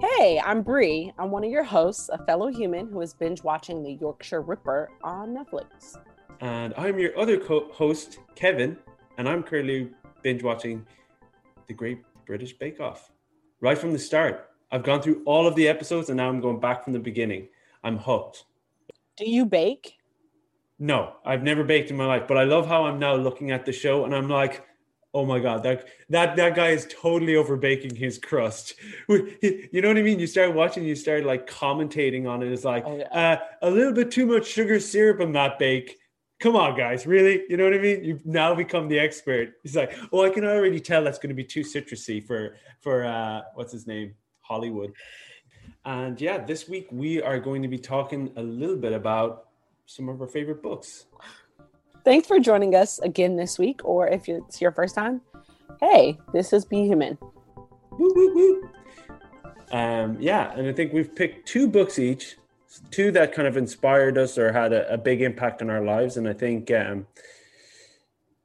Hey, I'm Bree. I'm one of your hosts, a fellow human who is binge watching The Yorkshire Ripper on Netflix. And I'm your other co- host, Kevin, and I'm currently binge watching The Great British Bake Off. Right from the start, I've gone through all of the episodes and now I'm going back from the beginning. I'm hooked. Do you bake? No, I've never baked in my life, but I love how I'm now looking at the show and I'm like, oh my god, that that that guy is totally over baking his crust. You know what I mean? You start watching, you start like commentating on it. It's like oh, yeah. uh, a little bit too much sugar syrup in that bake. Come on, guys, really? You know what I mean? You've now become the expert. He's like, oh, I can already tell that's going to be too citrusy for for uh, what's his name, Hollywood. And yeah, this week we are going to be talking a little bit about some of our favorite books. Thanks for joining us again this week, or if it's your first time, hey, this is Be Human. Woo, woo, woo. Um, yeah, and I think we've picked two books each, two that kind of inspired us or had a, a big impact on our lives. And I think, um,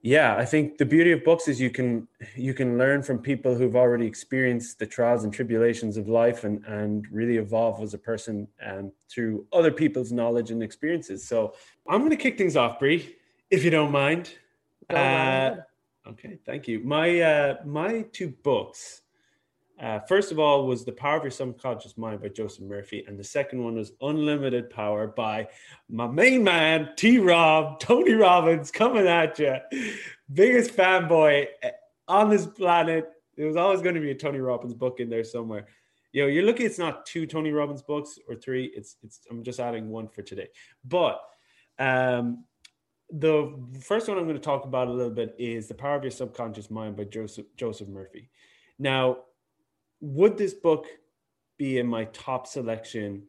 yeah, I think the beauty of books is you can you can learn from people who've already experienced the trials and tribulations of life and and really evolve as a person um, through other people's knowledge and experiences. So I'm going to kick things off, Brie, if you don't mind. Uh, okay, thank you. My uh, my two books uh, first of all, was The Power of Your Subconscious Mind by Joseph Murphy. And the second one was Unlimited Power by my main man, T Rob, Tony Robbins, coming at you. Biggest fanboy eh, on this planet. There was always going to be a Tony Robbins book in there somewhere. You know, you're lucky it's not two Tony Robbins books or three. It's it's I'm just adding one for today. But um the first one I'm going to talk about a little bit is The Power of Your Subconscious Mind by Joseph Joseph Murphy. Now, would this book be in my top selection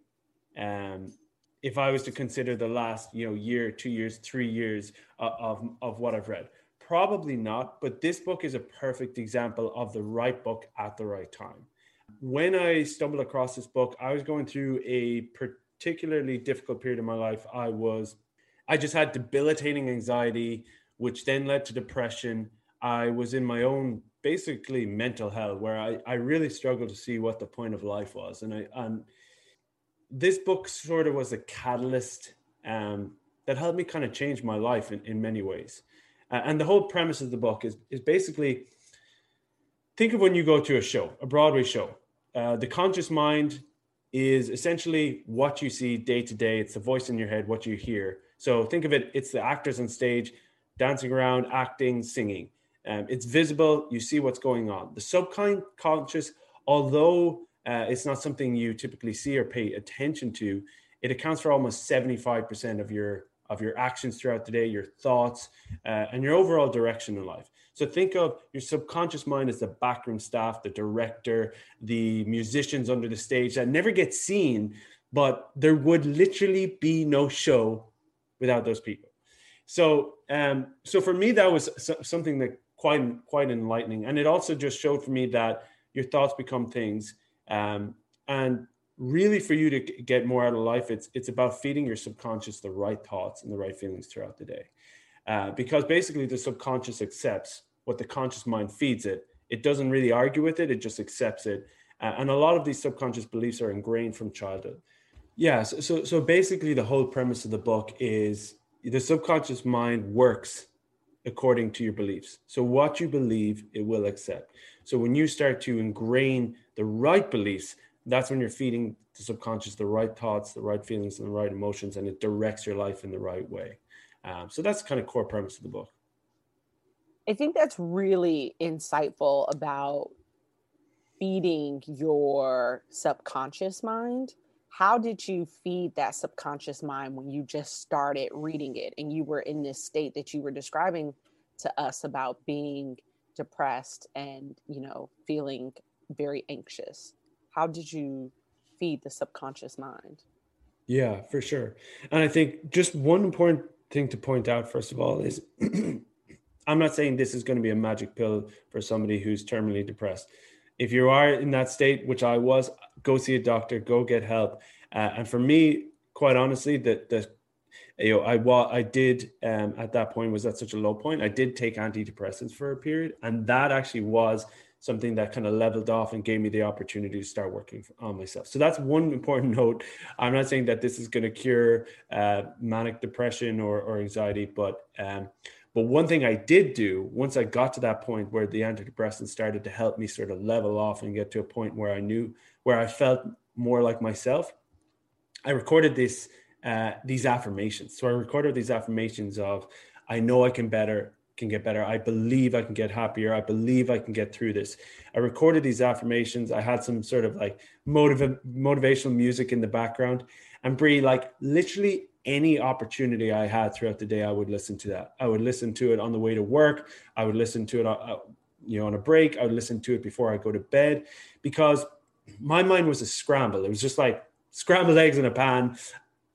um, if I was to consider the last you know year, two years, three years of, of, of what I've read? Probably not, but this book is a perfect example of the right book at the right time. When I stumbled across this book, I was going through a particularly difficult period in my life. I was, I just had debilitating anxiety, which then led to depression. I was in my own basically mental hell where I, I really struggled to see what the point of life was. And I and this book sort of was a catalyst um, that helped me kind of change my life in, in many ways. Uh, and the whole premise of the book is is basically think of when you go to a show, a Broadway show. Uh, the conscious mind is essentially what you see day to day. It's the voice in your head, what you hear. So think of it, it's the actors on stage dancing around, acting, singing. Um, it's visible. You see what's going on. The subconscious, although uh, it's not something you typically see or pay attention to, it accounts for almost 75% of your of your actions throughout the day, your thoughts, uh, and your overall direction in life. So think of your subconscious mind as the backroom staff, the director, the musicians under the stage that never get seen, but there would literally be no show without those people. So, um, so for me, that was something that quite quite enlightening. And it also just showed for me that your thoughts become things um, and really for you to get more out of life it's it's about feeding your subconscious the right thoughts and the right feelings throughout the day. Uh, because basically the subconscious accepts what the conscious mind feeds it. It doesn't really argue with it it just accepts it. Uh, and a lot of these subconscious beliefs are ingrained from childhood yeah so, so so basically the whole premise of the book is the subconscious mind works according to your beliefs. So, what you believe, it will accept. So, when you start to ingrain the right beliefs, that's when you're feeding the subconscious the right thoughts, the right feelings, and the right emotions, and it directs your life in the right way. Um, so, that's kind of core premise of the book. I think that's really insightful about feeding your subconscious mind how did you feed that subconscious mind when you just started reading it and you were in this state that you were describing to us about being depressed and you know feeling very anxious? How did you feed the subconscious mind? Yeah for sure. And i think just one important thing to point out first of all is i'm not saying this is going to be a magic pill for somebody who's terminally depressed if you are in that state, which I was, go see a doctor, go get help. Uh, and for me, quite honestly, that the you know, I what I did um, at that point was at such a low point. I did take antidepressants for a period, and that actually was something that kind of leveled off and gave me the opportunity to start working on myself. So that's one important note. I'm not saying that this is going to cure uh, manic depression or, or anxiety, but um, but one thing I did do once I got to that point where the antidepressants started to help me sort of level off and get to a point where I knew where I felt more like myself, I recorded this uh, these affirmations. So I recorded these affirmations of I know I can better can get better. I believe I can get happier. I believe I can get through this. I recorded these affirmations. I had some sort of like motiv- motivational music in the background. And Brie, like literally any opportunity I had throughout the day, I would listen to that. I would listen to it on the way to work. I would listen to it, uh, you know, on a break. I would listen to it before I go to bed because my mind was a scramble. It was just like scrambled eggs in a pan.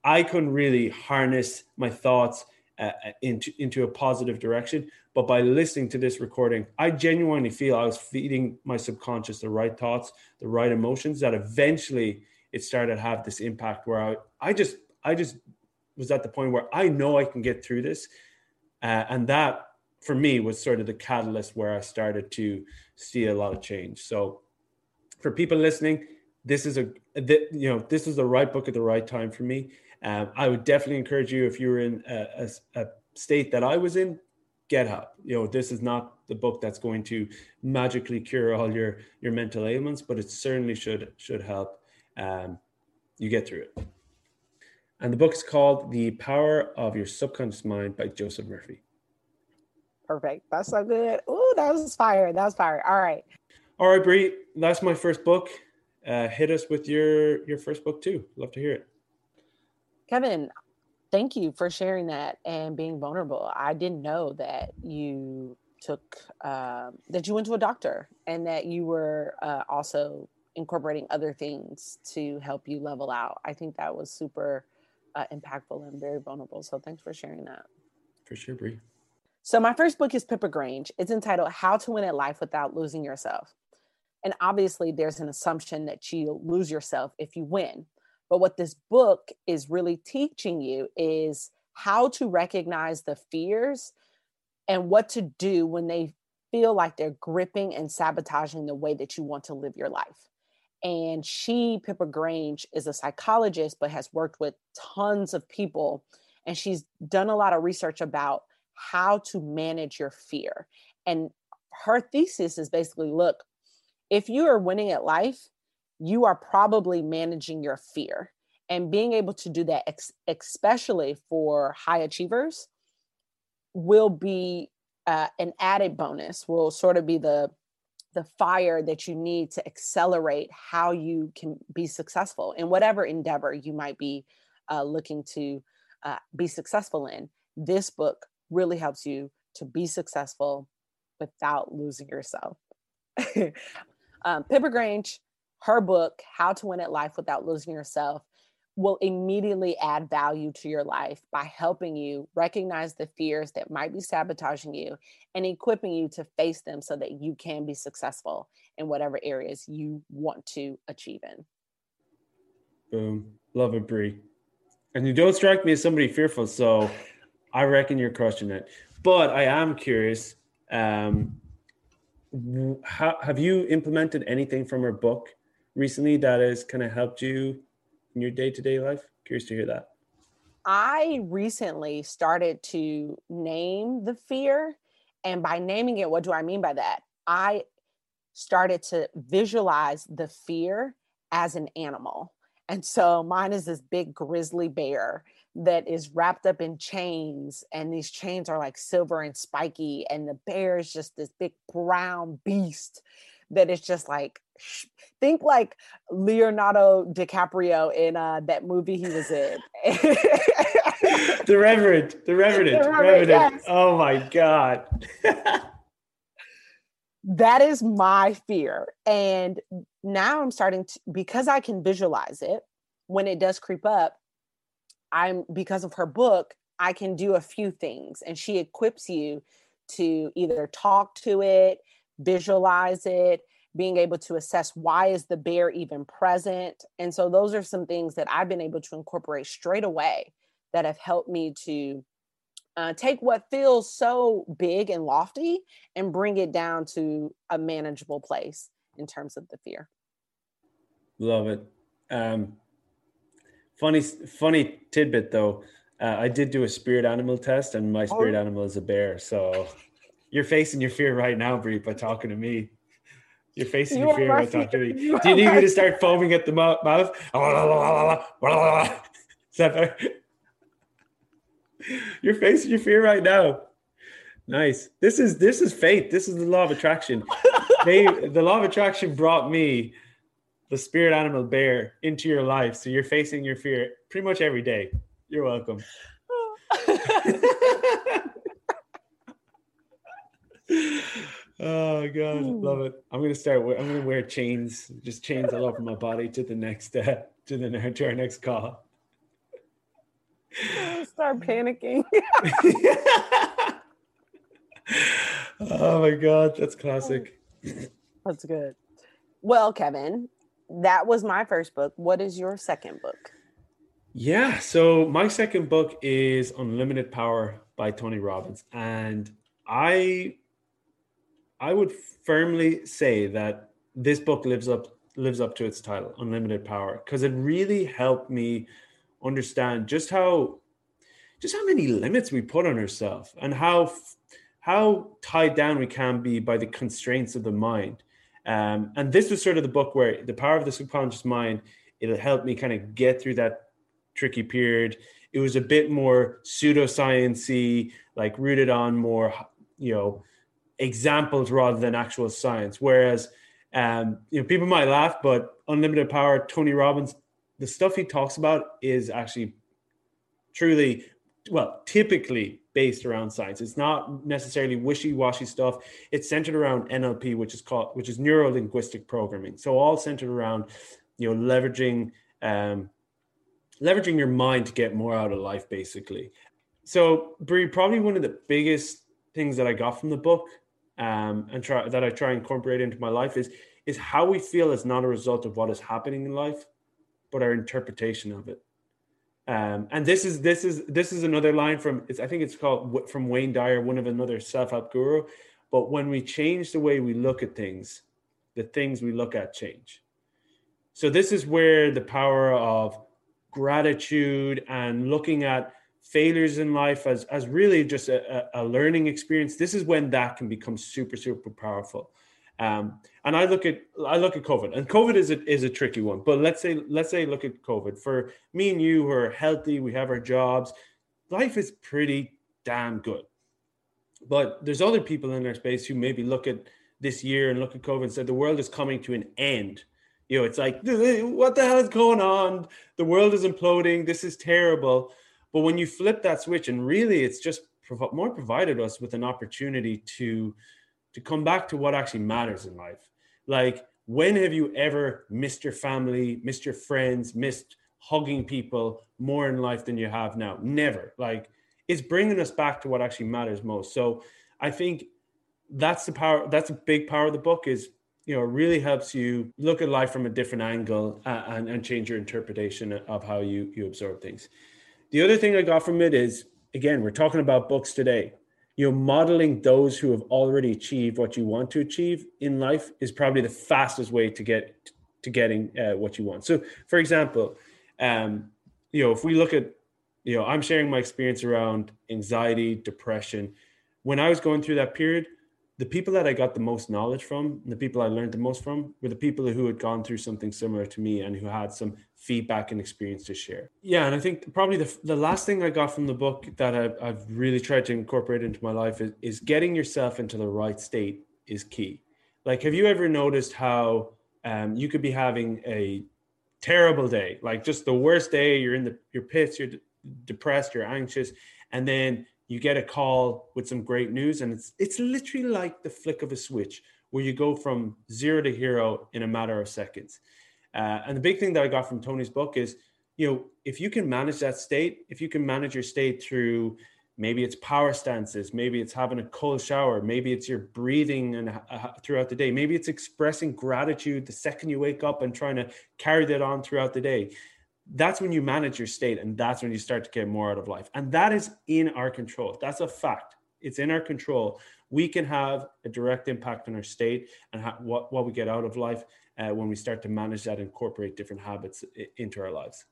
I couldn't really harness my thoughts uh, uh, into into a positive direction. But by listening to this recording, I genuinely feel I was feeding my subconscious the right thoughts, the right emotions. That eventually it started to have this impact where I I just I just was at the point where I know I can get through this, uh, and that for me was sort of the catalyst where I started to see a lot of change. So for people listening, this is a you know this is the right book at the right time for me um, I would definitely encourage you if you were in a, a, a state that I was in, get help. You know, this is not the book that's going to magically cure all your your mental ailments, but it certainly should should help um, you get through it. And the book is called The Power of Your Subconscious Mind by Joseph Murphy. Perfect. That's so good. Oh, that was fire. That was fire. All right. All right, Brie. That's my first book. Uh, hit us with your your first book too. Love to hear it. Kevin, thank you for sharing that and being vulnerable. I didn't know that you took uh, that you went to a doctor and that you were uh, also incorporating other things to help you level out. I think that was super uh, impactful and very vulnerable. So thanks for sharing that. For sure, Brie. So my first book is Pippa Grange. It's entitled "How to Win at Life Without Losing Yourself." And obviously, there's an assumption that you lose yourself if you win. But what this book is really teaching you is how to recognize the fears and what to do when they feel like they're gripping and sabotaging the way that you want to live your life. And she, Pippa Grange, is a psychologist, but has worked with tons of people. And she's done a lot of research about how to manage your fear. And her thesis is basically look, if you are winning at life, you are probably managing your fear. And being able to do that, ex- especially for high achievers, will be uh, an added bonus, will sort of be the the fire that you need to accelerate how you can be successful in whatever endeavor you might be uh, looking to uh, be successful in. This book really helps you to be successful without losing yourself. um, Pippa Grange her book, How to Win at Life Without Losing Yourself, will immediately add value to your life by helping you recognize the fears that might be sabotaging you and equipping you to face them so that you can be successful in whatever areas you want to achieve in. Boom. Love it, Brie. And you don't strike me as somebody fearful, so I reckon you're crushing it. But I am curious. Um, how, have you implemented anything from her book recently that has kind of helped you in your day-to-day life? Curious to hear that. I recently started to name the fear and by naming it what do i mean by that? I started to visualize the fear as an animal. And so mine is this big grizzly bear that is wrapped up in chains and these chains are like silver and spiky and the bear is just this big brown beast that is just like think like Leonardo DiCaprio in uh, that movie he was in. the Revenant, the Revenant, the Revenant. Yes. Oh my God. that is my fear. And now I'm starting to, because I can visualize it when it does creep up, I'm, because of her book, I can do a few things. And she equips you to either talk to it, visualize it, being able to assess why is the bear even present and so those are some things that i've been able to incorporate straight away that have helped me to uh, take what feels so big and lofty and bring it down to a manageable place in terms of the fear. Love it. Um, funny, funny tidbit though. Uh, I did do a spirit animal test, and my spirit oh. animal is a bear. So you're facing your fear right now, Brie, by talking to me. You're facing you your fear by talking to me. Do you need me to start foaming at the mouth? Is that better? You're facing your fear right now. Nice. This is this is fate. This is the law of attraction. they the law of attraction brought me the spirit animal bear into your life. So you're facing your fear pretty much every day. You're welcome. oh god, love it. I'm gonna start. I'm gonna wear chains, just chains all over my body to the next uh, to the to our next call. Start panicking. oh my god, that's classic. That's good. Well, Kevin, that was my first book. What is your second book? Yeah, so my second book is Unlimited Power by Tony Robbins and I I would firmly say that this book lives up lives up to its title, Unlimited Power, because it really helped me understand just how just how many limits we put on ourselves and how how tied down we can be by the constraints of the mind. Um, and this was sort of the book where the power of the subconscious mind it'll help me kind of get through that tricky period. It was a bit more pseudosciency, like rooted on more, you know, examples rather than actual science. Whereas, um, you know, people might laugh, but Unlimited Power, Tony Robbins, the stuff he talks about is actually truly, well, typically based around science. It's not necessarily wishy-washy stuff. It's centered around NLP, which is called, which is neuro linguistic programming. So all centered around, you know, leveraging um, leveraging your mind to get more out of life, basically. So, Brie, probably one of the biggest things that I got from the book, um, and try that I try and incorporate into my life is is how we feel is not a result of what is happening in life, but our interpretation of it. Um, and this is this is this is another line from I think it's called from Wayne Dyer, one of another self help guru. But when we change the way we look at things, the things we look at change. So this is where the power of gratitude and looking at failures in life as, as really just a, a learning experience this is when that can become super super powerful um, and i look at i look at covid and covid is a, is a tricky one but let's say let's say look at covid for me and you who are healthy we have our jobs life is pretty damn good but there's other people in our space who maybe look at this year and look at covid and said the world is coming to an end you know, it's like, what the hell is going on? The world is imploding. This is terrible. But when you flip that switch, and really, it's just more provided us with an opportunity to to come back to what actually matters in life. Like, when have you ever missed your family, missed your friends, missed hugging people more in life than you have now? Never. Like, it's bringing us back to what actually matters most. So, I think that's the power. That's a big power of the book is you know, really helps you look at life from a different angle and, and change your interpretation of how you, you absorb things. The other thing I got from it is, again, we're talking about books today. You know, modeling those who have already achieved what you want to achieve in life is probably the fastest way to get to getting uh, what you want. So, for example, um, you know, if we look at, you know, I'm sharing my experience around anxiety, depression. When I was going through that period, the people that I got the most knowledge from, the people I learned the most from, were the people who had gone through something similar to me and who had some feedback and experience to share. Yeah, and I think probably the, the last thing I got from the book that I've, I've really tried to incorporate into my life is, is getting yourself into the right state is key. Like, have you ever noticed how um, you could be having a terrible day, like just the worst day? You're in the you're pissed, you're de- depressed, you're anxious, and then you get a call with some great news and it's it's literally like the flick of a switch where you go from zero to hero in a matter of seconds. Uh, and the big thing that i got from tony's book is you know if you can manage that state if you can manage your state through maybe it's power stances maybe it's having a cold shower maybe it's your breathing and uh, throughout the day maybe it's expressing gratitude the second you wake up and trying to carry that on throughout the day that's when you manage your state and that's when you start to get more out of life. And that is in our control. That's a fact. It's in our control. We can have a direct impact on our state and ha- what, what we get out of life uh, when we start to manage that, incorporate different habits into our lives.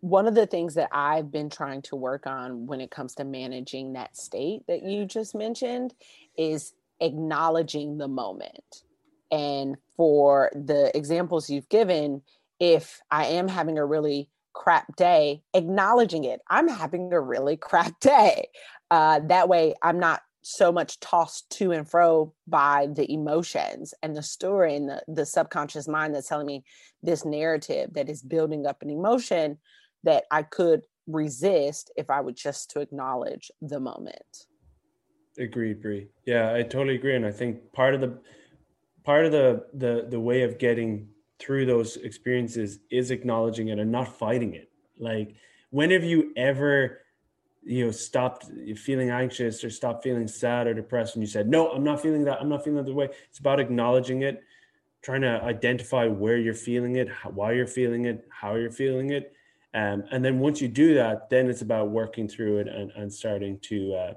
One of the things that I've been trying to work on when it comes to managing that state that you just mentioned is acknowledging the moment. And for the examples you've given, if I am having a really crap day, acknowledging it. I'm having a really crap day. Uh, that way, I'm not so much tossed to and fro by the emotions and the story and the, the subconscious mind that's telling me this narrative that is building up an emotion that I could resist if I would just to acknowledge the moment. Agreed, Brie. Yeah, I totally agree. And I think part of the part of the the the way of getting through those experiences is acknowledging it and not fighting it. Like, when have you ever, you know, stopped feeling anxious or stopped feeling sad or depressed and you said, no, I'm not feeling that. I'm not feeling that way. It's about acknowledging it, trying to identify where you're feeling it, why you're feeling it, how you're feeling it. Um, and then once you do that, then it's about working through it and, and starting to uh,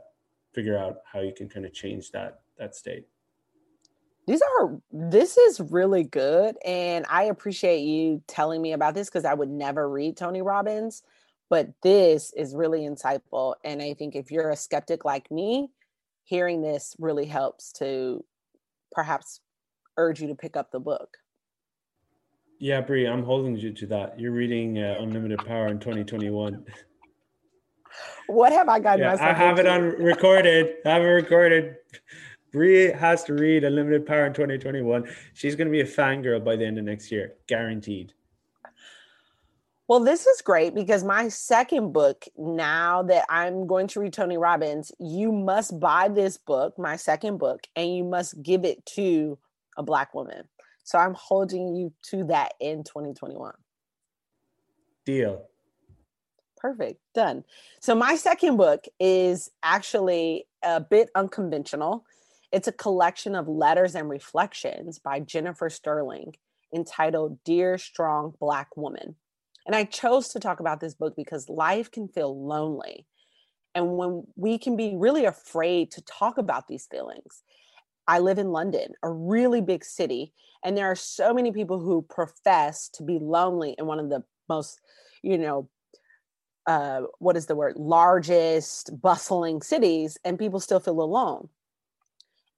figure out how you can kind of change that that state these are this is really good and i appreciate you telling me about this because i would never read tony robbins but this is really insightful and i think if you're a skeptic like me hearing this really helps to perhaps urge you to pick up the book. Yeah brie i'm holding you to that. You're reading uh, unlimited power in 2021 what have i got yeah, i have it on recorded. I have it recorded Brie has to read Unlimited Power in 2021. She's going to be a fangirl by the end of next year, guaranteed. Well, this is great because my second book, now that I'm going to read Tony Robbins, you must buy this book, my second book, and you must give it to a Black woman. So I'm holding you to that in 2021. Deal. Perfect. Done. So my second book is actually a bit unconventional. It's a collection of letters and reflections by Jennifer Sterling entitled Dear Strong Black Woman. And I chose to talk about this book because life can feel lonely. And when we can be really afraid to talk about these feelings. I live in London, a really big city, and there are so many people who profess to be lonely in one of the most, you know, uh, what is the word, largest, bustling cities, and people still feel alone.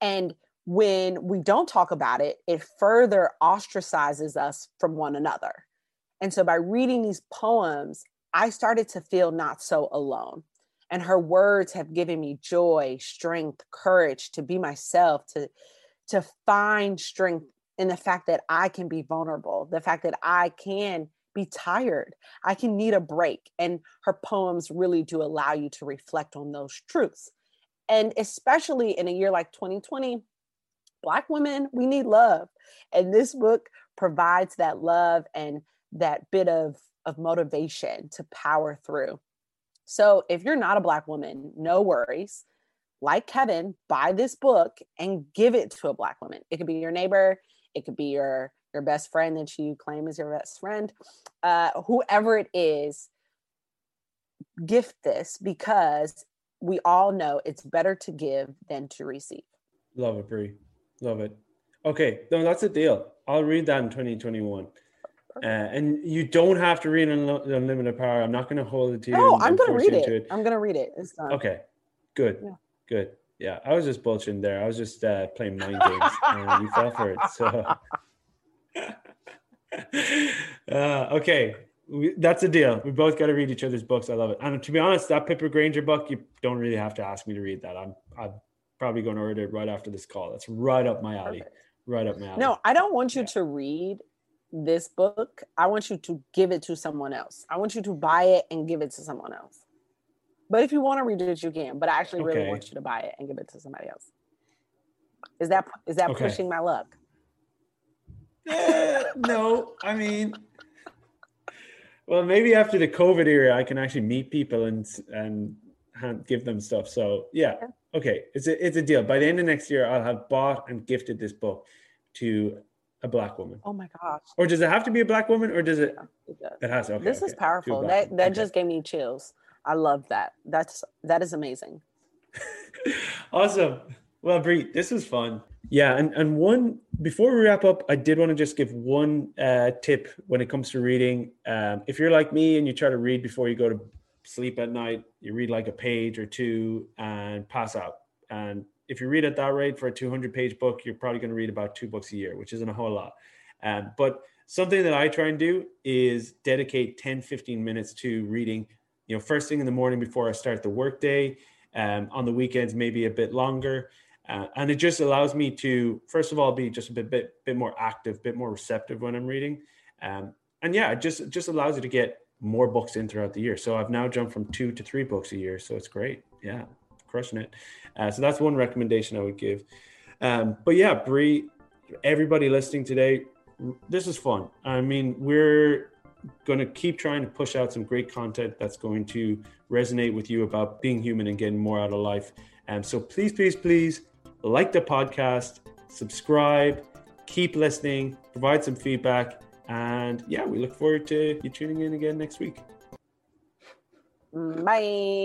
And when we don't talk about it, it further ostracizes us from one another. And so by reading these poems, I started to feel not so alone. And her words have given me joy, strength, courage to be myself, to, to find strength in the fact that I can be vulnerable, the fact that I can be tired, I can need a break. And her poems really do allow you to reflect on those truths. And especially in a year like 2020, Black women, we need love. And this book provides that love and that bit of, of motivation to power through. So if you're not a Black woman, no worries. Like Kevin, buy this book and give it to a Black woman. It could be your neighbor, it could be your your best friend that you claim is your best friend, uh, whoever it is, gift this because we all know it's better to give than to receive. Love it, Brie. Love it. Okay, no, that's a deal. I'll read that in 2021. Uh, and you don't have to read Unlimited Power. I'm not going to hold it to you. No, I'm going to read it. it. I'm going to read it. Okay, good, yeah. good. Yeah, I was just bullshitting there. I was just uh, playing mind games, and you fell for it. So, uh, okay, we, that's a deal. We both got to read each other's books. I love it. And to be honest, that Pippa Granger book, you don't really have to ask me to read that. I'm I'm probably going to order it right after this call. That's right up my alley. Perfect. Right up my alley. No, I don't want you yeah. to read this book. I want you to give it to someone else. I want you to buy it and give it to someone else. But if you want to read it, you can. But I actually okay. really want you to buy it and give it to somebody else. Is that is that okay. pushing my luck? Uh, no, I mean well, maybe after the COVID era, I can actually meet people and and give them stuff. So yeah, okay, it's a it's a deal. By the end of next year, I'll have bought and gifted this book to a black woman? Oh my gosh. Or does it have to be a black woman or does it? It does. It has. Okay. this is powerful. That that Okay. just gave me chills. I love that. That's that is amazing. awesome. Well, Brie, this was fun. Yeah, and and one before we wrap up, I did want to just give one uh, tip when it comes to reading. Um, if you're like me and you try to read before you go to sleep at night, you read like a page or two and pass out. And if you read at that rate for a 200 page book, you're probably going to read about two books a year, which isn't a whole lot. Um, but something that I try and do is dedicate 10, 15 minutes to reading, you know, first thing in the morning before I start the workday. Um, on the weekends, maybe a bit longer. Uh, and it just allows me to, first of all, be just a bit, bit, bit more active, bit more receptive when I'm reading. Um, and yeah, it just, just allows you to get more books in throughout the year. So I've now jumped from two to three books a year. So it's great. Yeah, crushing it. Uh, so that's one recommendation I would give. Um, but yeah, Brie, everybody listening today, this is fun. I mean, we're going to keep trying to push out some great content that's going to resonate with you about being human and getting more out of life. And so please, please, please like the podcast, subscribe, keep listening, provide some feedback. And yeah, we look forward to you tuning in again next week. Bye.